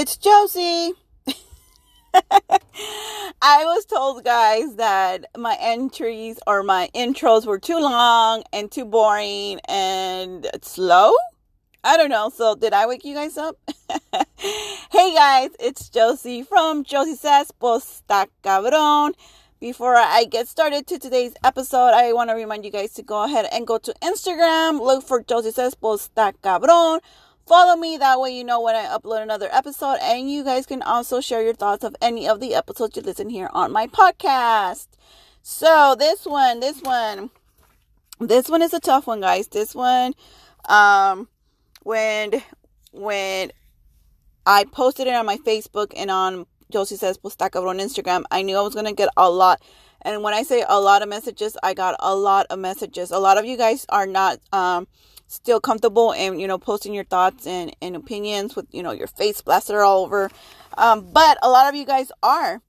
It's Josie. I was told, guys, that my entries or my intros were too long and too boring and slow. I don't know. So, did I wake you guys up? hey, guys, it's Josie from Josie Says Posta Cabrón. Before I get started to today's episode, I want to remind you guys to go ahead and go to Instagram, look for Josie Says Posta Cabrón Follow me that way you know when I upload another episode, and you guys can also share your thoughts of any of the episodes you listen here on my podcast. So this one, this one, this one is a tough one, guys. This one, um, when when I posted it on my Facebook and on Josie says Posta Cabrón on Instagram, I knew I was gonna get a lot. And when I say a lot of messages, I got a lot of messages. A lot of you guys are not um still comfortable and you know posting your thoughts and, and opinions with you know your face blasted all over. Um, but a lot of you guys are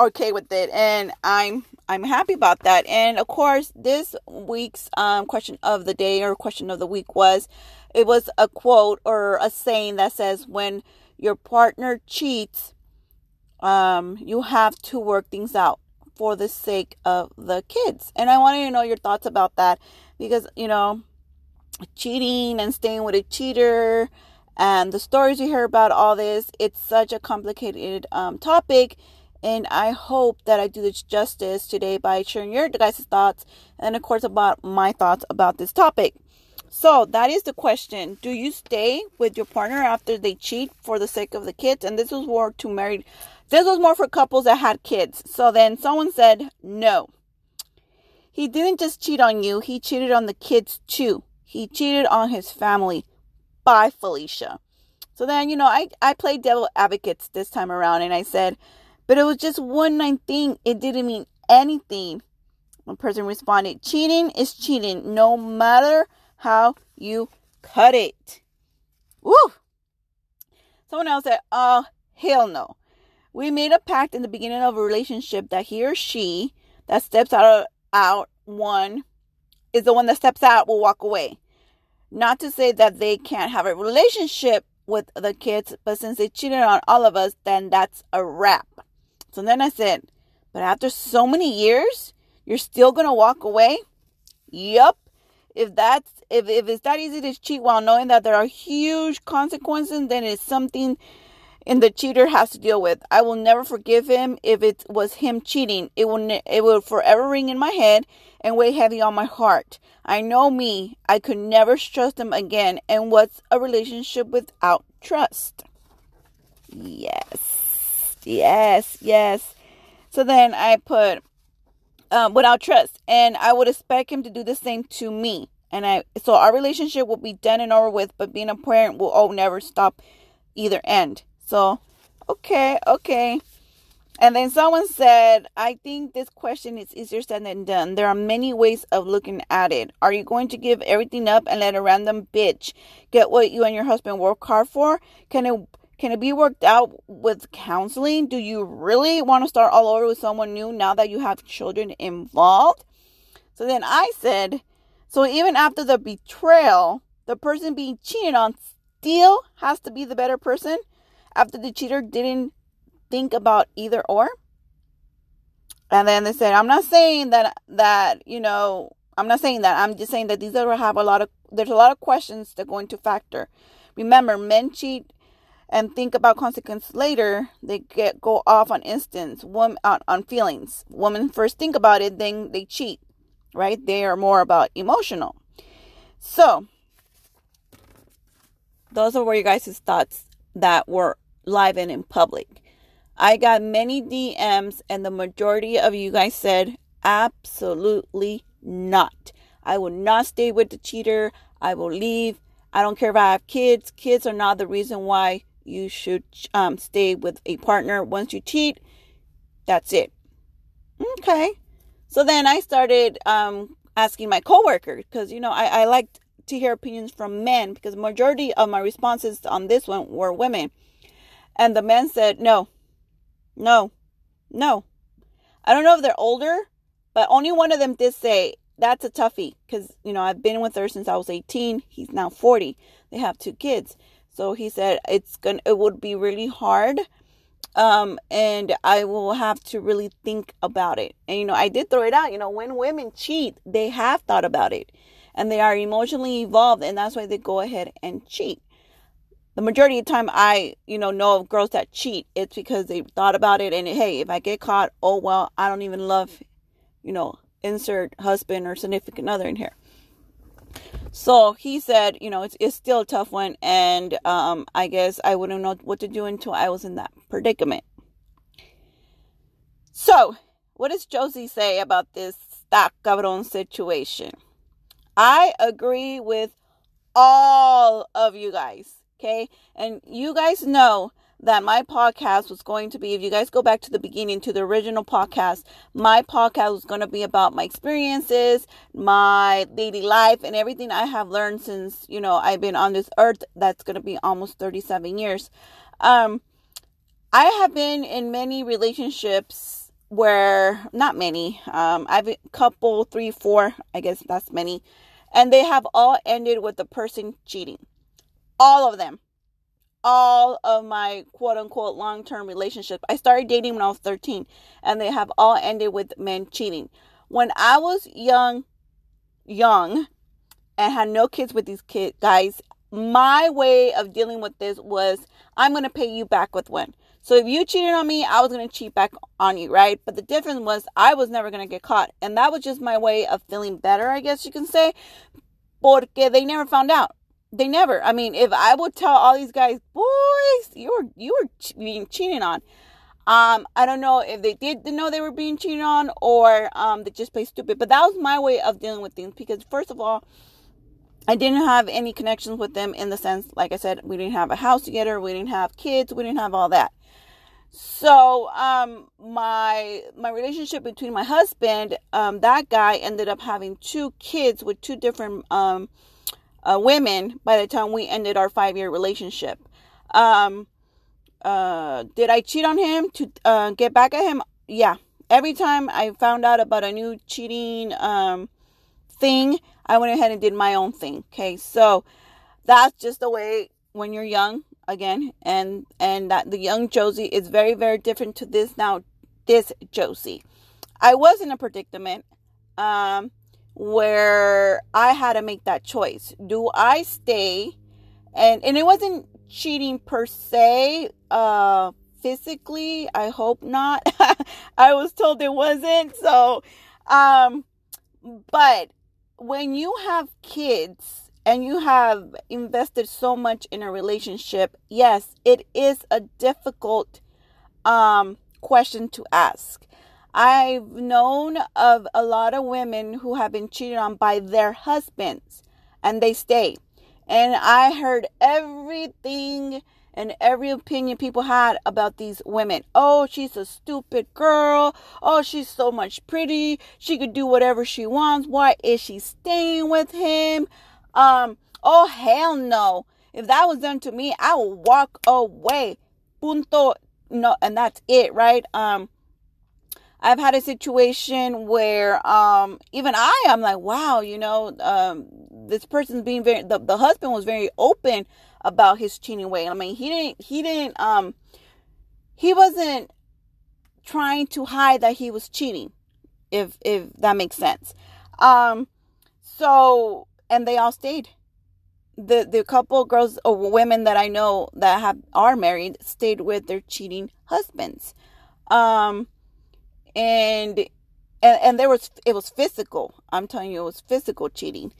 okay with it and i'm i'm happy about that. And of course this week's um, question of the day or question of the week was it was a quote or a saying that says when your partner cheats um, you have to work things out for the sake of the kids. And i wanted to know your thoughts about that because you know cheating and staying with a cheater and the stories you hear about all this it's such a complicated um, topic and i hope that i do this justice today by sharing your guys' thoughts and of course about my thoughts about this topic. So that is the question. Do you stay with your partner after they cheat for the sake of the kids? And this was more to married this was more for couples that had kids. So then someone said no. He didn't just cheat on you he cheated on the kids too he cheated on his family. by Felicia. So then, you know, I, I played devil advocates this time around and I said, but it was just one night thing. It didn't mean anything. One person responded, cheating is cheating no matter how you cut it. Woo! Someone else said, oh, hell no. We made a pact in the beginning of a relationship that he or she that steps out of, out one is the one that steps out will walk away. Not to say that they can't have a relationship with the kids, but since they cheated on all of us, then that's a wrap. So then I said, but after so many years, you're still gonna walk away? Yup. If that's if, if it's that easy to cheat while knowing that there are huge consequences, then it's something and the cheater has to deal with. I will never forgive him if it was him cheating. It will it will forever ring in my head and weigh heavy on my heart. I know me. I could never trust him again. And what's a relationship without trust? Yes. Yes, yes. So then I put um, without trust, and I would expect him to do the same to me. And I so our relationship will be done and over with, but being a parent will oh never stop either end. So, okay, okay. And then someone said, I think this question is easier said than done. There are many ways of looking at it. Are you going to give everything up and let a random bitch get what you and your husband work hard for? Can it can it be worked out with counseling? Do you really want to start all over with someone new now that you have children involved? So then I said, so even after the betrayal, the person being cheated on still has to be the better person? after the cheater didn't think about either or. And then they said, I'm not saying that that, you know, I'm not saying that. I'm just saying that these are have a lot of there's a lot of questions that go into factor. Remember, men cheat and think about consequence later. They get go off on instance, women on, on feelings. Women first think about it, then they cheat. Right? They are more about emotional. So those are where you guys' thoughts that were live and in public. I got many DMs, and the majority of you guys said, absolutely not. I will not stay with the cheater. I will leave. I don't care if I have kids. Kids are not the reason why you should um, stay with a partner. Once you cheat, that's it. Okay. So then I started um, asking my coworkers because, you know, I, I like to hear opinions from men because majority of my responses on this one were women. And the men said, No, no, no. I don't know if they're older, but only one of them did say, That's a toughie. Because, you know, I've been with her since I was 18. He's now 40. They have two kids. So he said it's gonna it would be really hard. Um, and I will have to really think about it. And you know, I did throw it out. You know, when women cheat, they have thought about it, and they are emotionally evolved, and that's why they go ahead and cheat. The majority of the time, I you know know of girls that cheat. It's because they thought about it, and hey, if I get caught, oh well, I don't even love, you know, insert husband or significant other in here. So he said, you know, it's, it's still a tough one. And um, I guess I wouldn't know what to do until I was in that predicament. So, what does Josie say about this stock cabron situation? I agree with all of you guys. Okay. And you guys know that my podcast was going to be, if you guys go back to the beginning, to the original podcast, my podcast was going to be about my experiences, my daily life, and everything I have learned since, you know, I've been on this earth. That's going to be almost 37 years. Um, I have been in many relationships where, not many, um, I've a couple, three, four, I guess that's many, and they have all ended with the person cheating. All of them all of my quote unquote long term relationships. I started dating when I was 13, and they have all ended with men cheating. When I was young, young, and had no kids with these kids, guys, my way of dealing with this was I'm going to pay you back with one. So if you cheated on me, I was going to cheat back on you, right? But the difference was I was never going to get caught. And that was just my way of feeling better, I guess you can say. Porque they never found out they never. I mean, if I would tell all these guys, boys, you were you were being cheated on. Um, I don't know if they did know they were being cheated on or um they just play stupid. But that was my way of dealing with things because first of all, I didn't have any connections with them in the sense, like I said, we didn't have a house together, we didn't have kids, we didn't have all that. So um my my relationship between my husband, um, that guy ended up having two kids with two different um uh, women by the time we ended our five year relationship. Um, uh, did I cheat on him to uh, get back at him? Yeah. Every time I found out about a new cheating um, thing, I went ahead and did my own thing. Okay, so that's just the way when you're young again, and and that the young Josie is very very different to this now. This Josie, I was in a predicament. Um, where I had to make that choice. Do I stay and and it wasn't cheating per se uh physically, I hope not. I was told it wasn't. So um but when you have kids and you have invested so much in a relationship, yes, it is a difficult um question to ask. I've known of a lot of women who have been cheated on by their husbands and they stay. And I heard everything and every opinion people had about these women. Oh, she's a stupid girl. Oh, she's so much pretty. She could do whatever she wants. Why is she staying with him? Um, oh hell no. If that was done to me, I would walk away. Punto. No, and that's it, right? Um, I've had a situation where um, even I am like, wow, you know, um, this person's being very the, the husband was very open about his cheating way. I mean, he didn't he didn't um he wasn't trying to hide that he was cheating, if if that makes sense. Um so and they all stayed. The the couple girls or women that I know that have are married stayed with their cheating husbands. Um and and and there was it was physical. I'm telling you, it was physical cheating.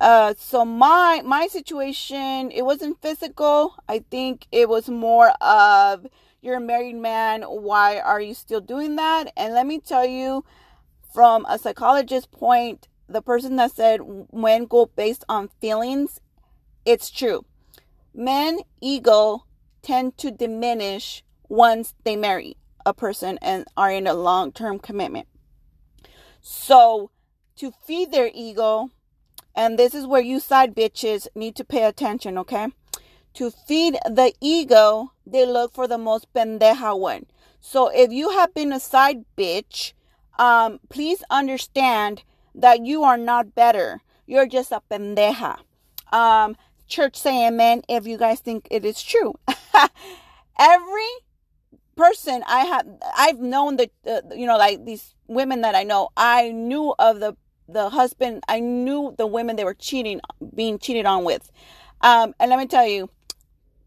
Uh, so my my situation, it wasn't physical. I think it was more of you're a married man. Why are you still doing that? And let me tell you, from a psychologist point, the person that said men go based on feelings, it's true. Men ego tend to diminish once they marry a person and are in a long term commitment. So, to feed their ego, and this is where you side bitches need to pay attention, okay? To feed the ego, they look for the most pendeja one. So, if you have been a side bitch, um, please understand that you are not better. You're just a pendeja. Um, church say amen if you guys think it is true. Every person I have, I've known that, uh, you know, like these women that I know, I knew of the, the husband, I knew the women they were cheating, being cheated on with. Um, and let me tell you,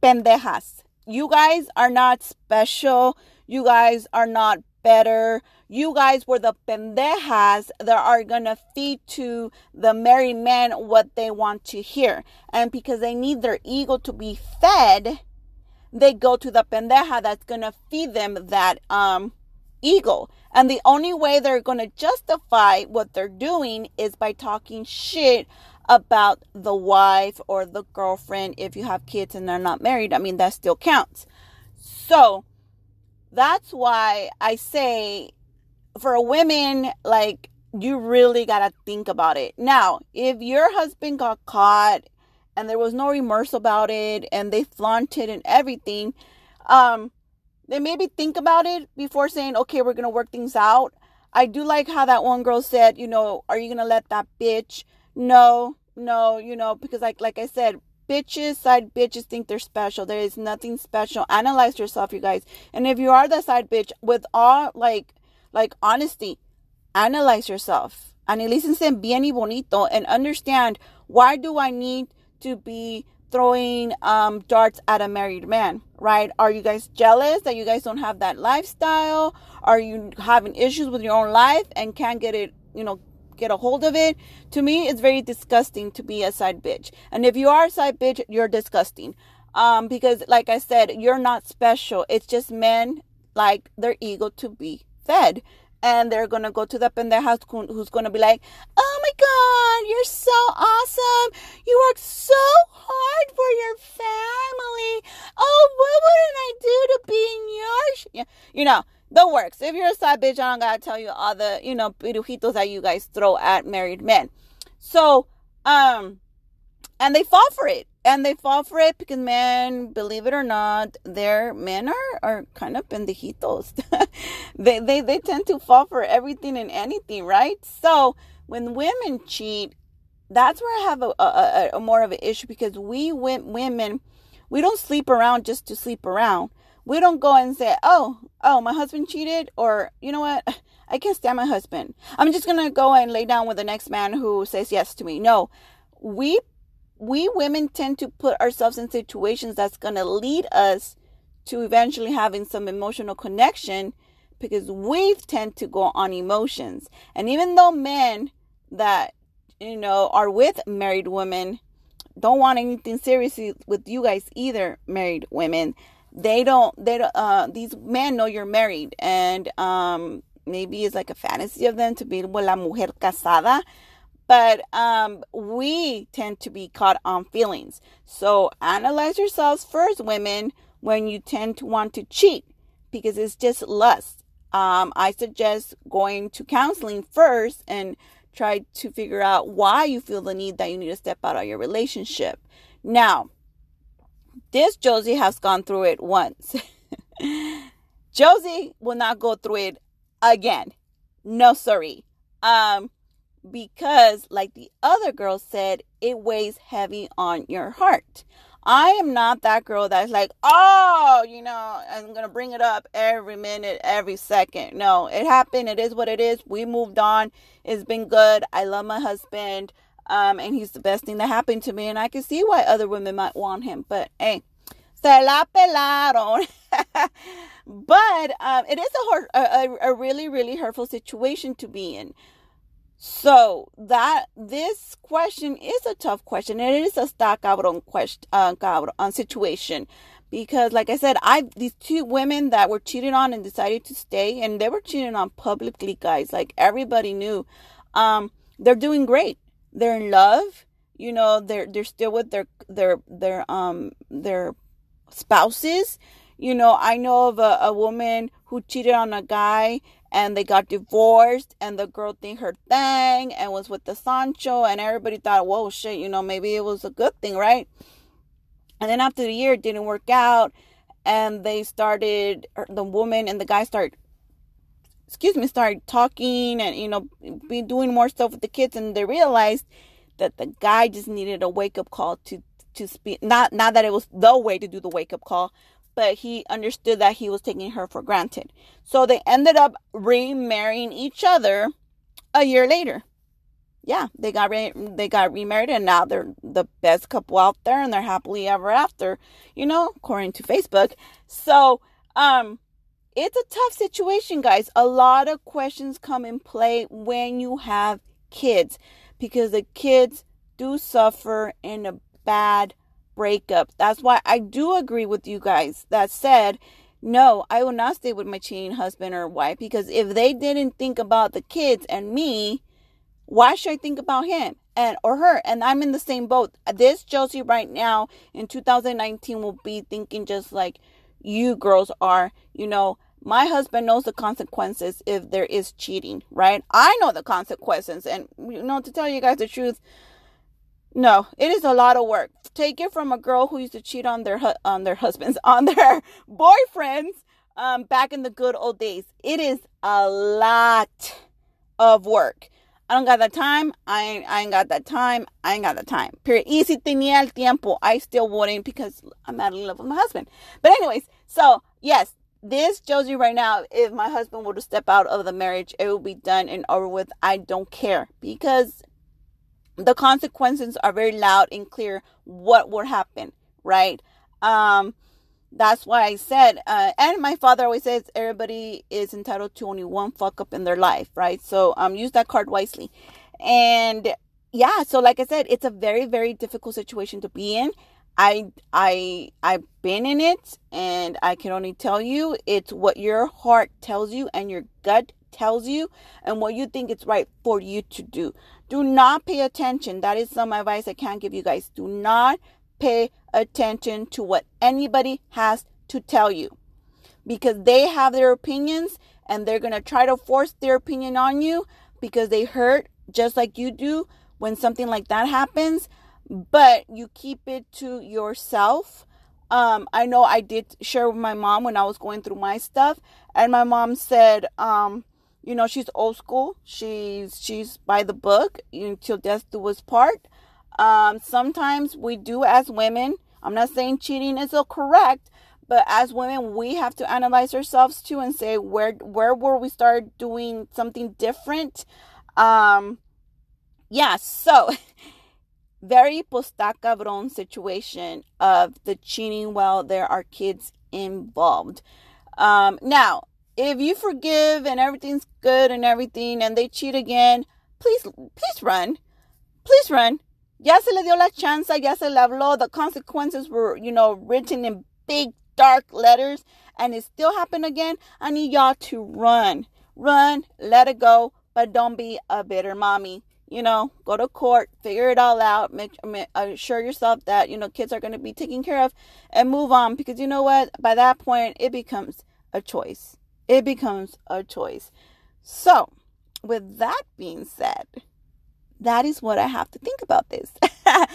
pendejas. You guys are not special. You guys are not better. You guys were the pendejas that are gonna feed to the married men what they want to hear. And because they need their ego to be fed, they go to the pendeja that's gonna feed them that um ego. And the only way they're gonna justify what they're doing is by talking shit about the wife or the girlfriend if you have kids and they're not married. I mean that still counts. So that's why I say for women, like, you really got to think about it. Now, if your husband got caught and there was no remorse about it and they flaunted and everything, um, then maybe think about it before saying, okay, we're to work things out. I do like how that one girl said, you know, are you to let that bitch? No, no, you know, because like, like I said, bitches, side bitches think they're special. There is nothing special. Analyze yourself, you guys. And if you are the side bitch, with all like like honesty, analyze yourself. and Analícense bien y bonito and understand why do I need to be throwing um, darts at a married man, right? Are you guys jealous that you guys don't have that lifestyle? Are you having issues with your own life and can't get it, you know, get a hold of it. To me, it's very disgusting to be a side bitch. And if you are a side bitch, you're disgusting. Um, because like I said, you're not special. It's just men like their ego to be fed. And they're gonna go to the pendeja who's gonna be like, "Oh my God, you're so awesome! You work so hard for your family. Oh, what wouldn't I do to be in your, sh-? you know?" the works. If you're a side bitch, I don't gotta tell you all the, you know, pirujitos that you guys throw at married men. So, um, and they fall for it. And they fall for it because men, believe it or not, their men are, are kind of pendejitos. they, they, they tend to fall for everything and anything, right? So when women cheat, that's where I have a, a, a more of an issue because we women, we don't sleep around just to sleep around we don't go and say, "Oh, oh, my husband cheated," or you know what, I can't stand my husband. I'm just gonna go and lay down with the next man who says yes to me. No, we we women tend to put ourselves in situations that's gonna lead us to eventually having some emotional connection because we tend to go on emotions. And even though men that you know are with married women don't want anything seriously with you guys either, married women they don't they don't uh these men know you're married and um maybe it's like a fantasy of them to be with la mujer casada but um we tend to be caught on feelings so analyze yourselves first women when you tend to want to cheat because it's just lust um i suggest going to counseling first and try to figure out why you feel the need that you need to step out of your relationship now this Josie has gone through it once. Josie will not go through it again. No, sorry. Um, because like the other girl said, it weighs heavy on your heart. I am not that girl that's like, oh, you know, I'm going to bring it up every minute, every second. No, it happened. It is what it is. We moved on. It's been good. I love my husband. Um, and he's the best thing that happened to me. And I can see why other women might want him. But hey, se la pelaron. but um, it is a, a, a really, really hurtful situation to be in. So that this question is a tough question. And it is a está cabrón question, uh, cabrón, uh, situation because, like I said, I these two women that were cheated on and decided to stay, and they were cheated on publicly, guys. Like everybody knew. Um, they're doing great they're in love you know they're they're still with their their their um their spouses you know i know of a, a woman who cheated on a guy and they got divorced and the girl did her thing and was with the sancho and everybody thought whoa shit you know maybe it was a good thing right and then after the year it didn't work out and they started er, the woman and the guy started excuse me, started talking and, you know, be doing more stuff with the kids. And they realized that the guy just needed a wake up call to to speak not not that it was the way to do the wake up call but he understood that he was taking her for granted. So they ended up remarrying each other a year later. Yeah they got re- they got remarried and now they're the best couple out there and they're happily ever after you know according to facebook. So um it's a tough situation guys. A lot of questions come in play when you have kids because the kids do suffer in a bad breakup. That's why I do agree with you guys that said, no, I will not stay with my cheating husband or wife because if they didn't think about the kids and me, why should I think about him and or her? And I'm in the same boat. This Josie right now in 2019 will be thinking just like you girls are, you know, my husband knows the consequences if there is cheating, right? I know the consequences. And, you know, to tell you guys the truth, no, it is a lot of work. Take it from a girl who used to cheat on their on their husbands, on their boyfriends, um, back in the good old days. It is a lot of work. I don't got that time. I ain't, I ain't got that time. I ain't got the time. Period. Y si tenía el tiempo, I still wouldn't because I'm out of love with my husband. But anyways, so yes, this Josie right now, if my husband were to step out of the marriage, it will be done and over with. I don't care because the consequences are very loud and clear what would happen, right? Um, that's why I said, uh, and my father always says everybody is entitled to only one fuck up in their life, right? So um, use that card wisely. And yeah, so like I said, it's a very, very difficult situation to be in. I I I've been in it and I can only tell you it's what your heart tells you and your gut tells you and what you think it's right for you to do. Do not pay attention. That is some advice I can give you guys. Do not pay attention to what anybody has to tell you because they have their opinions and they're going to try to force their opinion on you because they hurt just like you do when something like that happens but you keep it to yourself. Um, I know I did share with my mom when I was going through my stuff, and my mom said, um, you know, she's old school. She's she's by the book until death do us part. Um, sometimes we do as women. I'm not saying cheating is correct, but as women, we have to analyze ourselves too and say where where were we start doing something different. Um, yeah. So. very posta cabron situation of the cheating while there are kids involved. Um, now, if you forgive and everything's good and everything and they cheat again, please, please run. Please run. Ya se le dio la chance, ya se le habló. The consequences were, you know, written in big dark letters and it still happened again. I need y'all to run. Run, let it go, but don't be a bitter mommy you know, go to court, figure it all out, make, assure yourself that, you know, kids are going to be taken care of and move on because you know what? By that point, it becomes a choice. It becomes a choice. So, with that being said, that is what I have to think about this.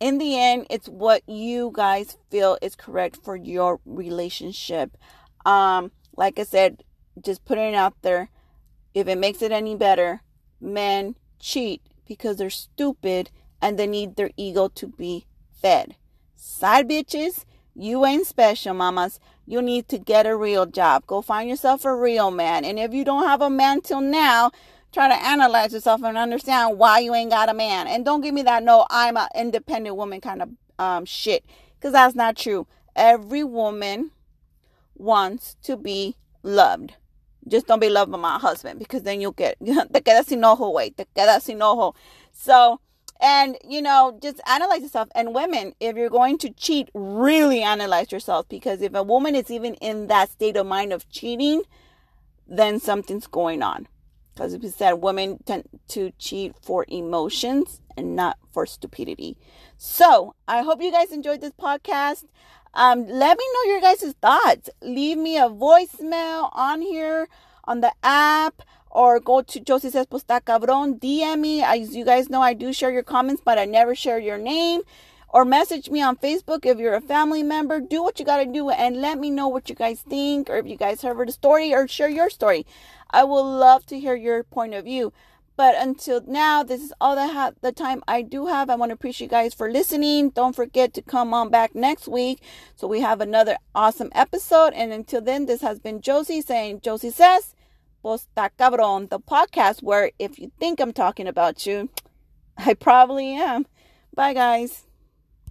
In the end, it's what you guys feel is correct for your relationship. Um, like I said, just putting it out there. If it makes it any better, men cheat because they're stupid and they need their ego to be fed. Side bitches, you ain't special, mamas. You need to get a real job. Go find yourself a real man. And if you don't have a man till now, try to analyze yourself and understand why you ain't got a man. And don't give me that no, I'm an independent woman kind of um shit. Because that's not true. Every woman wants to be loved. Just don't be loved by my husband because then you'll get te quedas sin ojo, wait, te quedas sin ojo. So, and you know, just analyze yourself. And women, if you're going to cheat, really analyze yourself because if a woman is even in that state of mind of cheating, then something's going on. Because you said women tend to cheat for emotions and not for stupidity. So I hope you guys enjoyed this podcast. Um, let me know your guys' thoughts. Leave me a voicemail on here on the app or go to Josie Says Posta Cabron. DM me. As you guys know, I do share your comments, but I never share your name. Or message me on Facebook if you're a family member. Do what you got to do and let me know what you guys think or if you guys heard the story or share your story. I would love to hear your point of view. But until now, this is all the, ha- the time I do have. I want to appreciate you guys for listening. Don't forget to come on back next week so we have another awesome episode. And until then, this has been Josie saying, Josie says, Posta Cabron, the podcast where if you think I'm talking about you, I probably am. Bye, guys.